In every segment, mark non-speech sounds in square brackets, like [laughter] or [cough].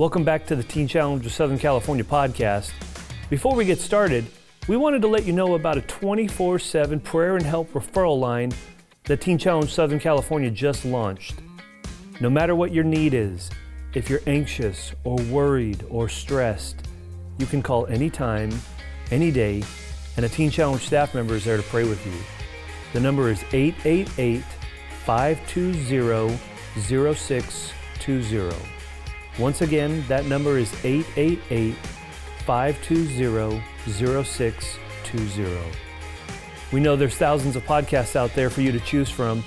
Welcome back to the Teen Challenge of Southern California podcast. Before we get started, we wanted to let you know about a 24 7 prayer and help referral line that Teen Challenge Southern California just launched. No matter what your need is, if you're anxious or worried or stressed, you can call anytime, any day, and a Teen Challenge staff member is there to pray with you. The number is 888 520 0620. Once again, that number is 888 520 0620. We know there's thousands of podcasts out there for you to choose from,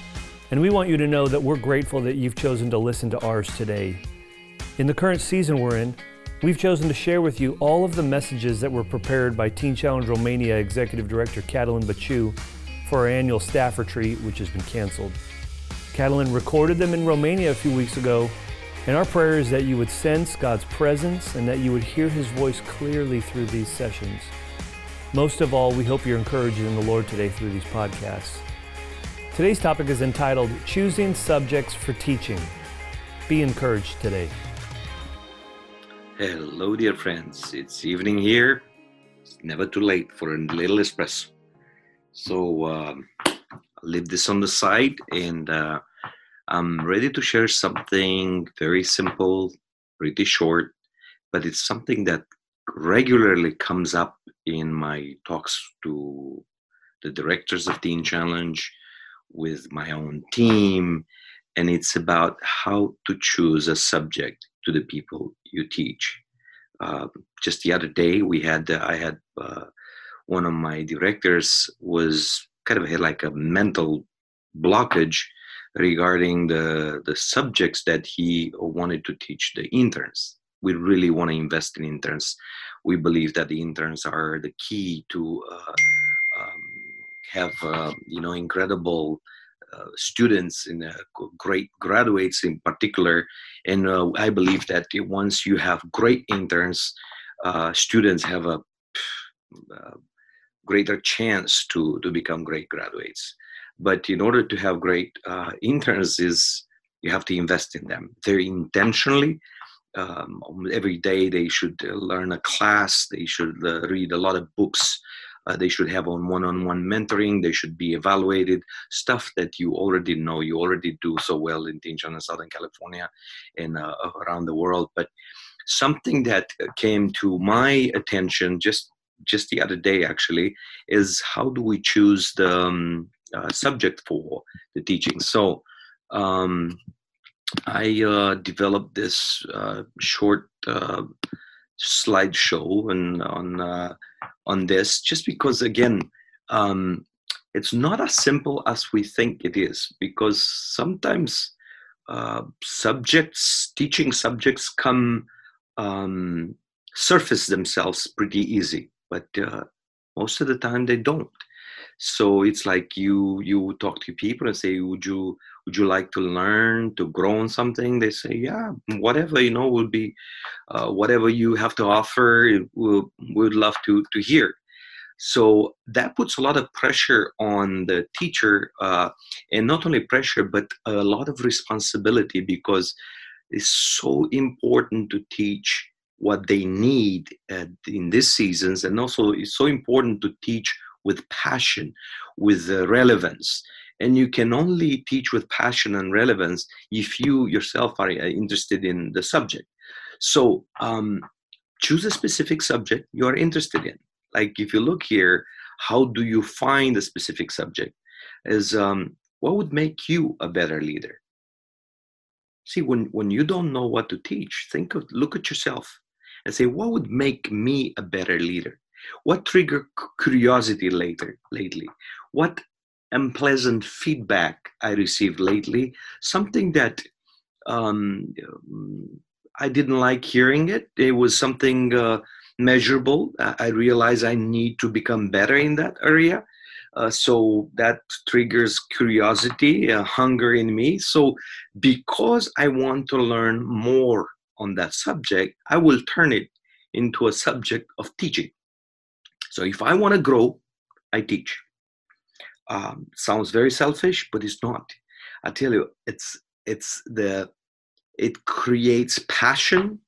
and we want you to know that we're grateful that you've chosen to listen to ours today. In the current season we're in, we've chosen to share with you all of the messages that were prepared by Teen Challenge Romania Executive Director Catalin Baciu for our annual staff retreat, which has been canceled. Catalin recorded them in Romania a few weeks ago, and our prayer is that you would sense God's presence and that you would hear His voice clearly through these sessions. Most of all, we hope you're encouraged in the Lord today through these podcasts. Today's topic is entitled Choosing Subjects for Teaching. Be encouraged today. Hello, dear friends. It's evening here. It's never too late for a little espresso. So, um, leave this on the side and uh, I'm ready to share something very simple, pretty short, but it's something that regularly comes up in my talks to the directors of Teen Challenge, with my own team, and it's about how to choose a subject to the people you teach. Uh, just the other day, we had uh, I had uh, one of my directors was kind of had like a mental blockage regarding the the subjects that he wanted to teach the interns. We really want to invest in interns. We believe that the interns are the key to uh, um, have uh, you know incredible uh, students and uh, great graduates in particular. And uh, I believe that once you have great interns, uh, students have a uh, greater chance to, to become great graduates. But in order to have great uh, interns, is you have to invest in them very intentionally. Um, every day they should learn a class. They should read a lot of books uh, they should have on one-on-one mentoring they should be evaluated stuff that you already know you already do so well in Teen Challenge and Southern California and uh, around the world but something that came to my attention just just the other day actually is how do we choose the um, uh, subject for the teaching so um, I uh, developed this uh, short uh, slideshow and on uh, on this, just because again, um, it's not as simple as we think it is. Because sometimes uh, subjects, teaching subjects, come um, surface themselves pretty easy, but most of the time they don't so it's like you you talk to people and say would you would you like to learn to grow on something? They say yeah whatever you know will be uh, whatever you have to offer we'll would love to to hear. So that puts a lot of pressure on the teacher uh, and not only pressure but a lot of responsibility because it's so important to teach what they need in these seasons and also it's so important to teach with passion, with uh, relevance. And you can only teach with passion and relevance if you yourself are uh, interested in the subject. So um, choose a specific subject you are interested in. Like if you look here, how do you find a specific subject? Is um, what would make you a better leader? See, when, when you don't know what to teach, think of look at yourself and say, what would make me a better leader? What triggered curiosity later, lately? What unpleasant feedback I received lately? Something that um, I didn't like hearing it. It was something uh, measurable. I realized I need to become better in that area. Uh, so that triggers curiosity, uh, hunger in me. So, because I want to learn more on that subject, I will turn it into a subject of teaching. So if I want to grow, I teach. Um, sounds very selfish, but it's not. I tell you, it's it's the it creates passion.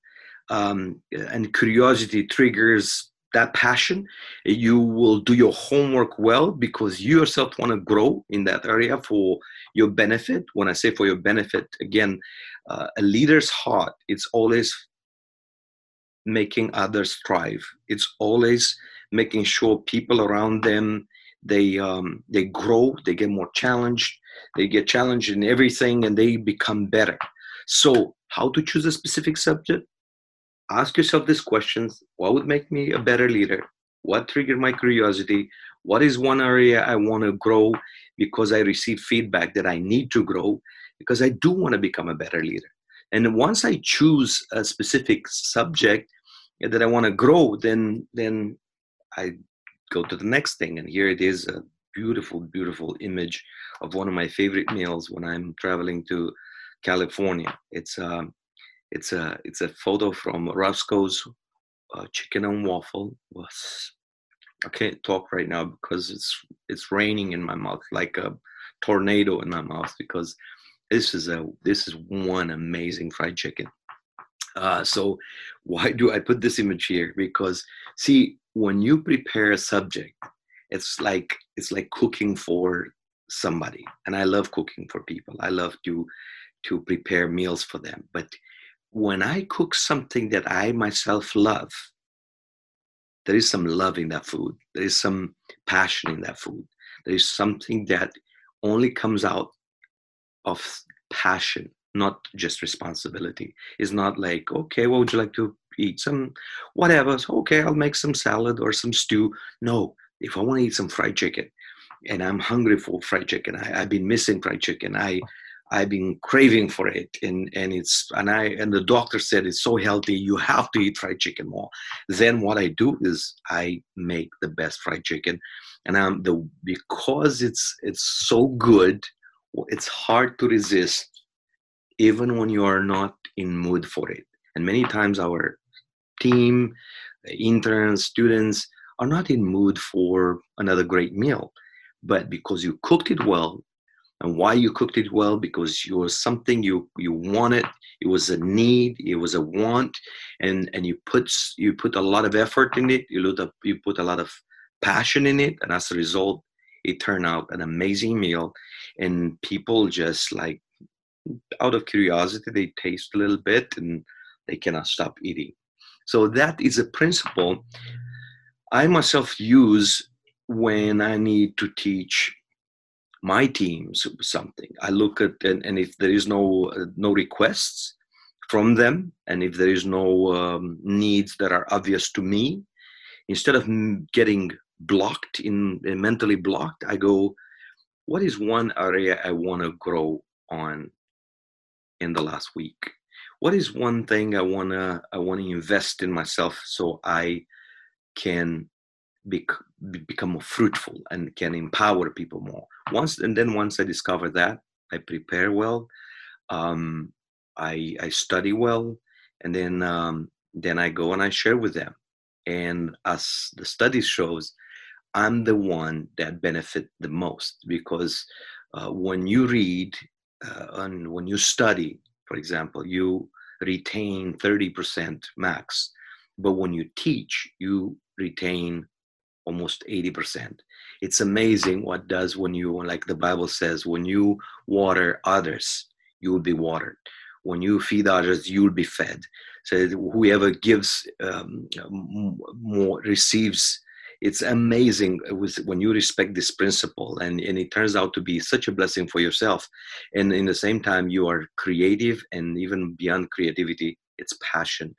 um, and curiosity triggers that passion you will do your homework well because you yourself want to grow in that area for your benefit when i say for your benefit again uh, a leader's heart it's always making others thrive it's always making sure people around them they um, they grow they get more challenged they get challenged in everything and they become better. So how to choose a specific subject? Ask yourself these questions. What would make me a better leader? What triggered my curiosity? What is one area i want to grow? Because i receive feedback that i need to grow because i do want to become a better leader. And once i choose a specific subject that i want to grow then then i go to the next thing and here it is a beautiful beautiful image of one of my favorite meals when i'm traveling to california it's um it's a it's a photo from Roscoe's uh, Chicken and Waffle. Was I can't talk right now because it's it's raining in my mouth like a tornado in my mouth because this is a this is one amazing fried chicken. Uh, so why do I put this image here? Because see, when you prepare a subject, it's like it's like cooking for somebody, and I love cooking for people. I love to to prepare meals for them, but when I cook something that I myself love, there is some love in that food. There is some passion in that food. There is something that only comes out of passion, not just responsibility. It's not like, okay, what would you like to eat? Some whatever. So, okay, I'll make some salad or some stew. No, if I want to eat some fried chicken and I'm hungry for fried chicken, I, have been missing fried chicken. I I've been craving for it, and and it's and I and the doctor said it's so healthy. You have to eat fried chicken more. Then what I do is I make the best fried chicken, and I'm the because it's it's so good. It's hard to resist, even when you are not in mood for it. And many times our team, interns, students are not in mood for another great meal, but because you cooked it well, and why you cooked it well? Because you was something you you wanted it was a need it was a want and and you put you put a lot of effort in it you look up you put a lot of passion in it and as a result it turned out an amazing meal. And people just like out of curiosity they taste a little bit and they cannot stop eating. So that is a principle i myself use when i need to teach my teams something. I look at and, and if there is no uh, no requests from them and if there is no um, needs that are obvious to me instead of getting blocked in mentally blocked i go what is one area i want to grow on in the last week. What is one thing i want to i want to invest in myself so i can bec- become more fruitful and can empower people more? Once and then once i discover that i prepare well um, I, I study well and then um, then i go and i share with them. And as the study shows i'm the one that benefit the most because uh, when you read and when you study for example you retain 30% max but when you teach you retain almost 80%. It's amazing what does when you, like the Bible says, when you water others, you will be watered. When you feed others, you will be fed. So whoever gives um, more receives. It's amazing when you respect this principle, and, and it turns out to be such a blessing for yourself. And in the same time, you are creative, and even beyond creativity, it's passion,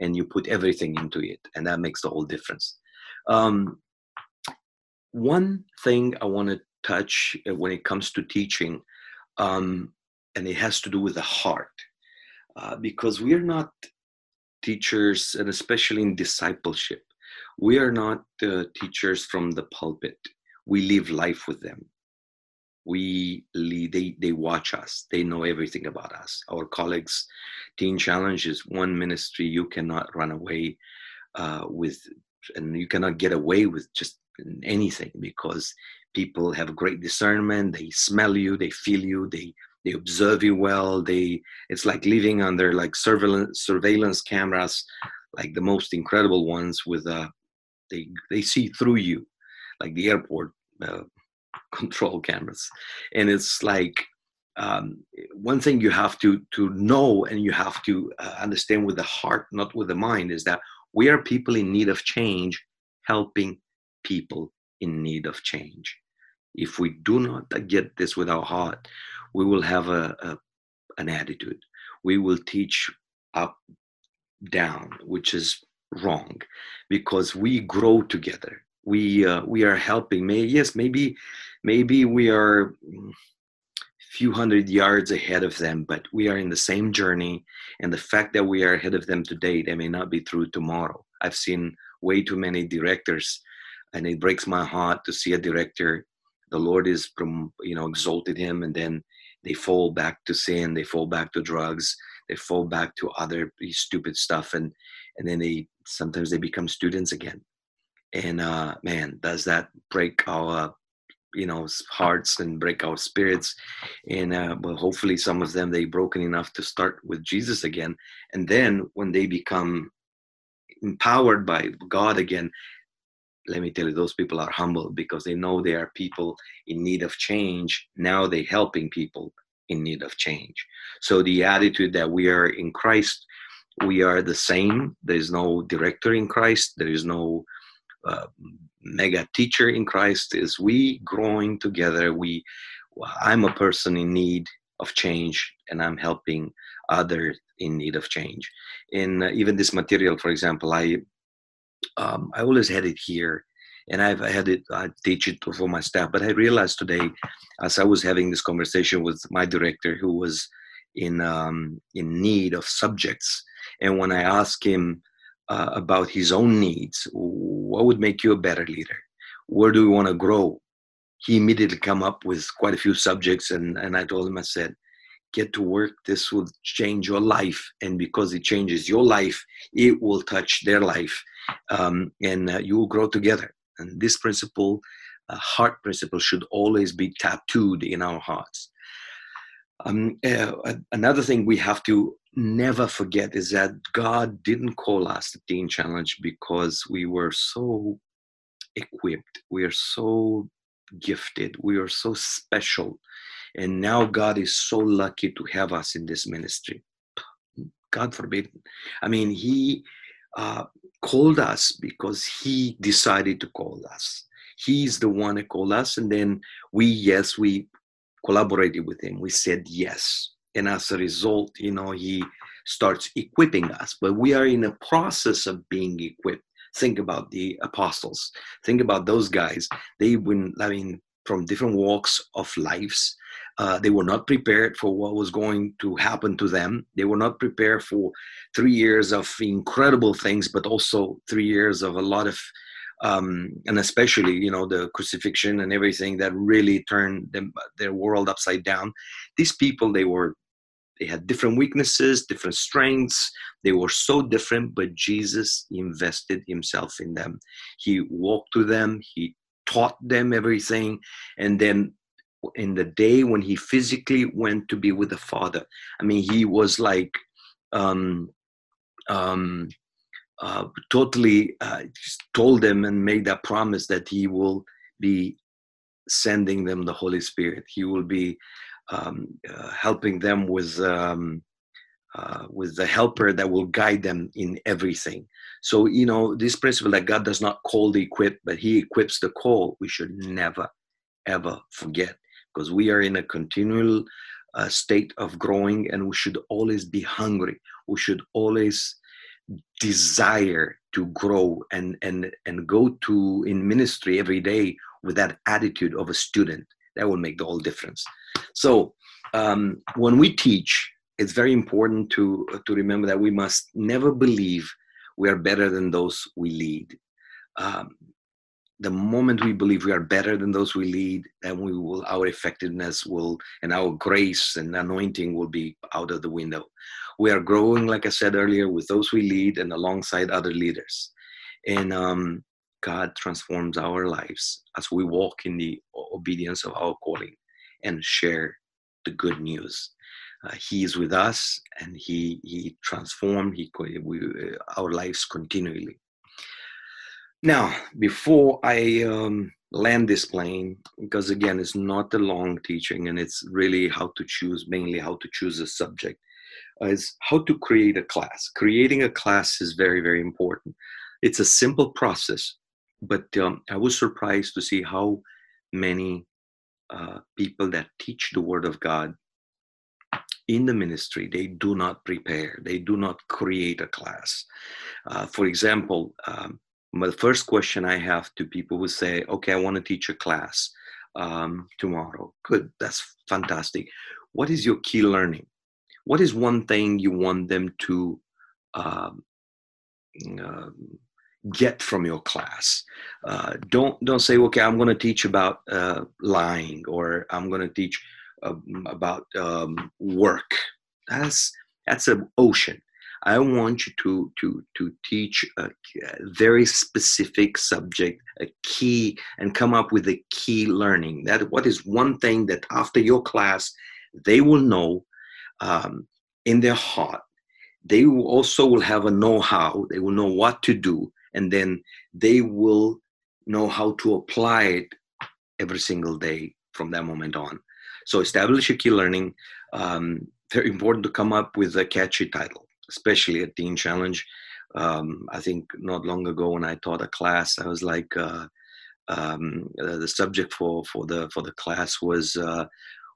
and you put everything into it, and that makes the whole difference. Um, one thing I want to touch uh, when it comes to teaching, um, and it has to do with the heart, uh, because we are not teachers, and especially in discipleship, we are not teachers from the pulpit. We live life with them. We lead, they they watch us. They know everything about us. Our colleagues, Teen Challenge is one ministry you cannot run away uh, with, and you cannot get away with just anything because people have great discernment they smell you they feel you they they observe you well they it's like living under like surveillance surveillance cameras like the most incredible ones with uh they they see through you like the airport uh, control cameras. And it's like um, one thing you have to to know and you have to uh, understand with the heart not with the mind is that we are people in need of change helping people in need of change. If we do not get this with our heart we will have a, a an attitude. We will teach up down which is wrong because we grow together. We uh, we are helping. May yes maybe maybe we are few hundred yards ahead of them but we are in the same journey and the fact that we are ahead of them today they may not be through tomorrow. I've seen way too many directors and it breaks my heart to see a director the lord is you know exalted him and then they fall back to sin they fall back to drugs they fall back to other stupid stuff and and then they sometimes they become students again. And uh man does that break our you know hearts and break our spirits. And uh but hopefully some of them they broken enough to start with jesus again. And then when they become empowered by god again let me tell you those people are humble because they know they are people in need of change. Now they helping people in need of change. So the attitude that we are in christ we are the same. There's no director in christ. There is no uh, mega teacher in christ. Is we growing together. We i'm a person in need of change and i'm helping others in need of change. In uh, even this material for example i um, i always had it here and i've had it i teach it for my staff but i realized today as i was having this conversation with my director who was in um, in need of subjects and when i asked him uh, about his own needs. What would make you a better leader? Where do we want to grow? He immediately come up with quite a few subjects, and, and I told him, I said, get to work. This will change your life, and because it changes your life, it will touch their life, um, and uh, you will grow together. And this principle, uh, heart principle, should always be tattooed in our hearts. Um, uh, another thing we have to never forget is that God didn't call us the Teen Challenge because we were so equipped, we are so gifted, we are so special. And now God is so lucky to have us in this ministry. God forbid. I mean, He uh, called us because He decided to call us. He's the one that called us. And then we, yes, we collaborated with Him. We said yes. And as a result you know he starts equipping us. But we are in a process of being equipped. Think about the apostles. Think about those guys. They been i mean from different walks of lives. Uh, they were not prepared for what was going to happen to them. They were not prepared for three years of incredible things but also three years of a lot of um, and especially you know the crucifixion and everything that really turned them, their world upside down these people they were they had different weaknesses, different strengths. They were so different, but Jesus invested himself in them. He walked to them, he taught them everything. And then in the day when he physically went to be with the Father, I mean, he was like, um, um, uh, totally uh, told them and made that promise that he will be sending them the Holy Spirit. He will be um, uh, helping them with um, uh, with the helper that will guide them in everything. So you know this principle that God does not call the equipped, but He equips the call. We should never ever forget because we are in a continual uh, state of growing, and we should always be hungry. We should always desire to grow and and and go to in ministry every day with that attitude of a student that will make the whole difference so um, when we teach, it's very important to to remember that we must never believe we are better than those we lead. Um, the moment we believe we are better than those we lead, then we will our effectiveness will and our grace and anointing will be out of the window. We are growing, like I said earlier, with those we lead and alongside other leaders. And um, God transforms our lives as we walk in the obedience of our calling and share the good news. Uh, he is with us, and he he transformed. He we, uh, our lives continually. Now, before I um, land this plane, because again, it's not a long teaching, and it's really how to choose, mainly how to choose a subject, is how to create a class. Creating a class is very very important. It's a simple process, but um, I was surprised to see how many uh, people that teach the Word of God in the ministry, they do not prepare, they do not create a class. Uh, for example, um, the first question I have to people who say, Okay, I want to teach a class um, tomorrow. Good, that's fantastic. What is your key learning? What is one thing you want them to um, uh, get from your class. Uh, don't don't say, okay, I'm going to teach about uh, lying or I'm going to teach uh, about um, work. That's that's an ocean. I want you to to to teach a very specific subject, a key, and come up with a key learning. That what is one thing that after your class they will know um, in their heart. They will also will have a know-how. They will know what to do and then they will know how to apply it every single day from that moment on. So establish a key learning. Um, very important to come up with a catchy title, especially a teen challenge. Um, I think not long ago when I taught a class, I was like, uh, um, uh, the subject for for the for the class was uh,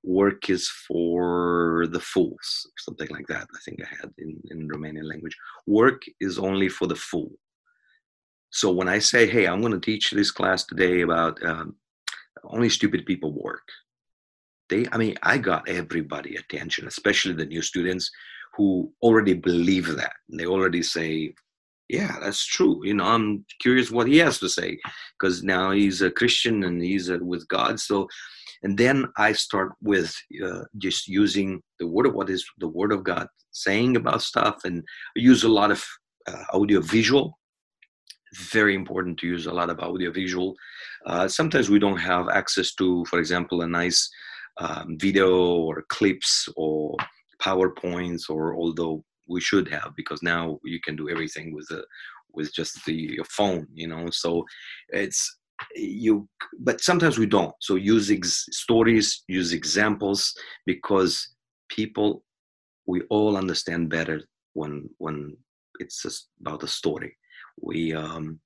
work is for the fools, something like that. I think I had in in Romanian language. Work is only for the fool. So when I say, hey, I'm going to teach this class today about um, only stupid people work, they, I mean, I got everybody attention, especially the new students who already believe that. They already say, yeah, that's true. You know, I'm curious what he has to say because now he's a Christian and he's uh, with God. So, and then I start with uh, just using the word of what is the word of God saying about stuff and I use a lot of uh, audio visual very important to use a lot of audio visual. Uh, sometimes we don't have access to, for example, a nice um, video or clips or PowerPoints, or although we should have because now you can do everything with a with just the your phone, you know. So it's you, but sometimes we don't. So use ex- stories, use examples because people we all understand better when when it's about a story we um,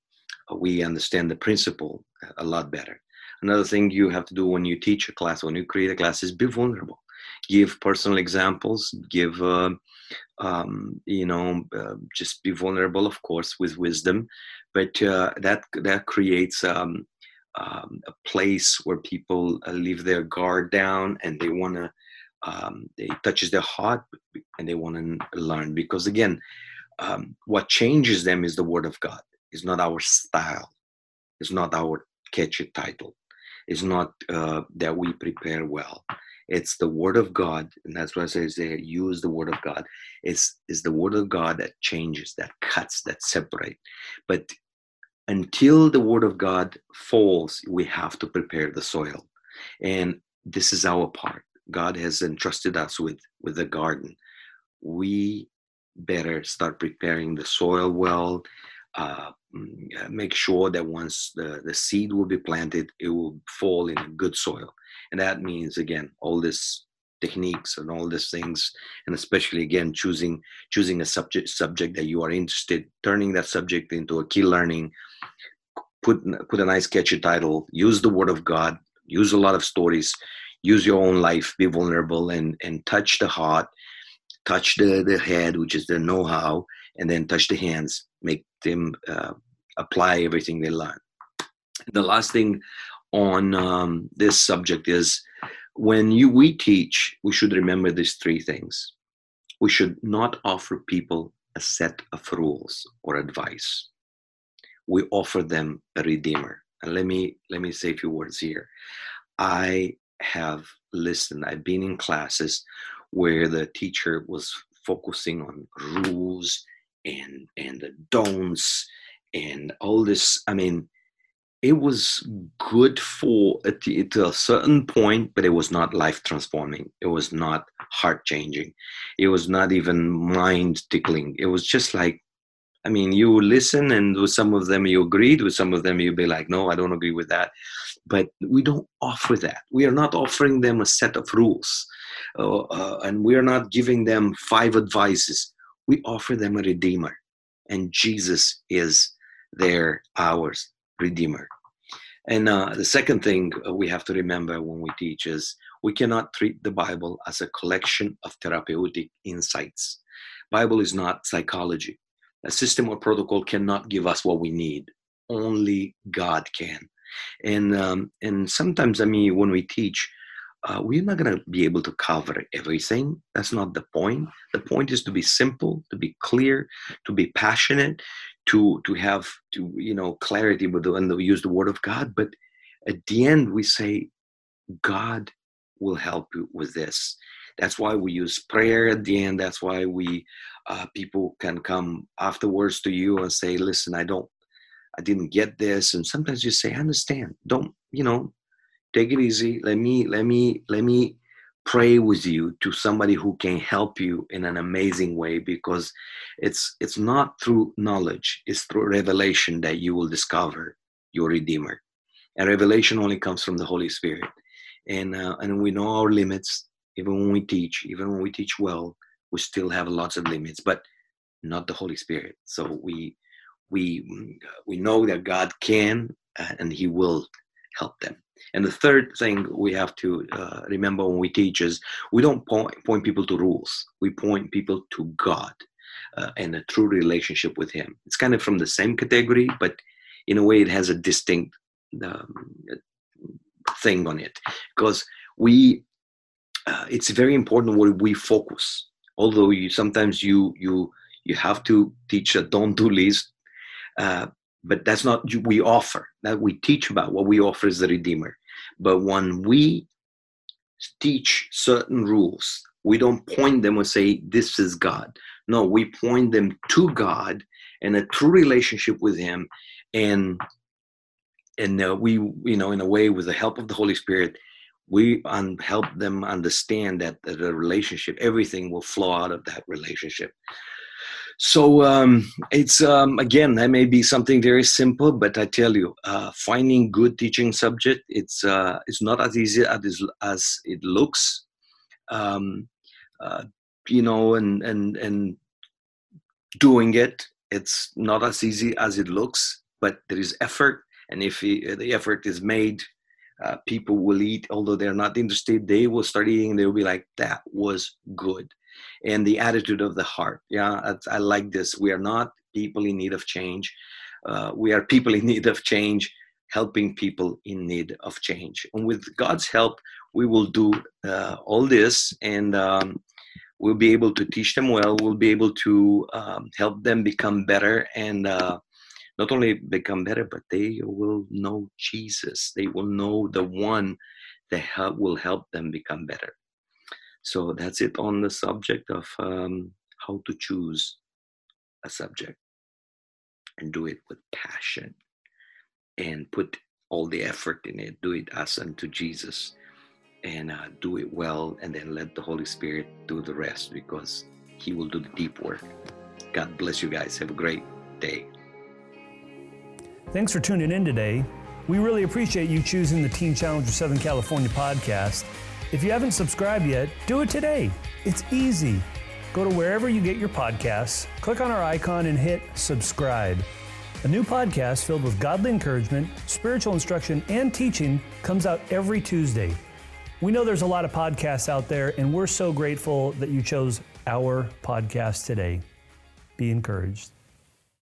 we understand the principle a lot better. Another thing you have to do when you teach a class, when you create a class, is be vulnerable. Give personal examples. Give uh, um, you know, uh, just be vulnerable, of course, with wisdom, but uh, that that creates um, um, a place where people uh, leave their guard down and they want to. Um, it touches their heart and they want to learn because again um, what changes them is the word of God. It's not our style. It's not our catchy title. It's not uh, that we prepare well. It's the word of God, and that's why I say use the word of God. It's it's the word of God that changes, that cuts, that separate. But until the word of God falls, we have to prepare the soil, and this is our part. God has entrusted us with with the garden. We better start preparing the soil well uh, mm, make sure that once the, the seed will be planted it will fall in good soil and that means again all this techniques and all these things and especially again choosing choosing a subject subject that you are interested turning that subject into a key learning put put a nice catchy title use the word of god use a lot of stories use your own life be vulnerable and and touch the heart touch the, the head, which is the know how, and then touch the hands, make them uh, apply everything they learn. The last thing on um, this subject is when you we teach, we should remember these three things. We should not offer people a set of rules or advice. We offer them a redeemer. And let me let me say a few words here. I have listened. I've been in classes where the teacher was focusing on rules and and the don'ts and all this i mean it was good for to a certain point, but it was not life transforming. It was not heart changing. It was not even mind tickling. It was just like, I mean, you listen, and with some of them you agreed, with some of them you'd be like, no, I don't agree with that. But we don't offer that. We are not offering them a set of rules, uh, uh, and we are not giving them five advices. We offer them a redeemer, and Jesus is their ours redeemer. And uh, the second thing uh, we have to remember when we teach is we cannot treat the Bible as a collection of therapeutic insights. Bible is not psychology. A system or protocol cannot give us what we need. Only God can. And um, and sometimes, I mean, when we teach, uh, we're not going to be able to cover everything. That's not the point. The point is to be simple, to be clear, to be passionate, to to have to you know clarity with the, and we use the word of God. But at the end, we say, God will help you with this. That's why we use prayer at the end. That's why we uh, people can come afterwards to you and say, "Listen, I don't, I didn't get this." And sometimes you say, "I understand. Don't you know? Take it easy. Let me, let me, let me." Pray with you to somebody who can help you in an amazing way because it's it's not through knowledge it's through revelation that you will discover your redeemer. And revelation only comes from the holy spirit. And uh, and we know our limits. Even when we teach even when we teach well we still have lots of limits but not the holy spirit. So we we we know that god can uh, and he will help them and the third thing we have to uh, remember when we teach is we don't point, point people to rules. We point people to God uh, and a true relationship with Him. It's kind of from the same category, but in a way it has a distinct um, thing on it because we. Uh, it's very important where we focus. Although you sometimes you you you have to teach a don't do list, uh, but that's not we offer. That we teach about what we offer is the redeemer. But when we teach certain rules we don't point them and say this is god. No we point them to god and a true relationship with him and and uh, we you know in a way with the help of the holy spirit we un- help them understand that, that the relationship everything will flow out of that relationship so um, it's um, again that may be something very simple, but I tell you, uh, finding good teaching subject it's uh, it's not as easy as as it looks. Um, uh, you know, and and and doing it, it's not as easy as it looks, but there is effort, and if the effort is made, uh, people will eat. Although they're not interested, they will start eating. They will be like, "That was good." And the attitude of the heart. Yeah, I, like this. We are not people in need of change. Uh, we are people [laughs] in need of change, helping people in need of change. And with God's help, we will do uh, all this and um, we'll be able to teach them well. We'll be able to um, help them become better and uh, not only become better, but they will know Jesus. They will know the one that help, will help them become better. So that's it on the subject of um, how to choose a subject and do it with passion and put all the effort in it. Do it as unto Jesus and uh, do it well, and then let the Holy Spirit do the rest because He will do the deep work. God bless you guys. Have a great day. Thanks for tuning in today. We really appreciate you choosing the Teen Challenge of Southern California podcast. If you haven't subscribed yet, do it today. It's easy. Go to wherever you get your podcasts, click on our icon, and hit subscribe. A new podcast filled with godly encouragement, spiritual instruction, and teaching comes out every Tuesday. We know there's a lot of podcasts out there, and we're so grateful that you chose our podcast today. Be encouraged.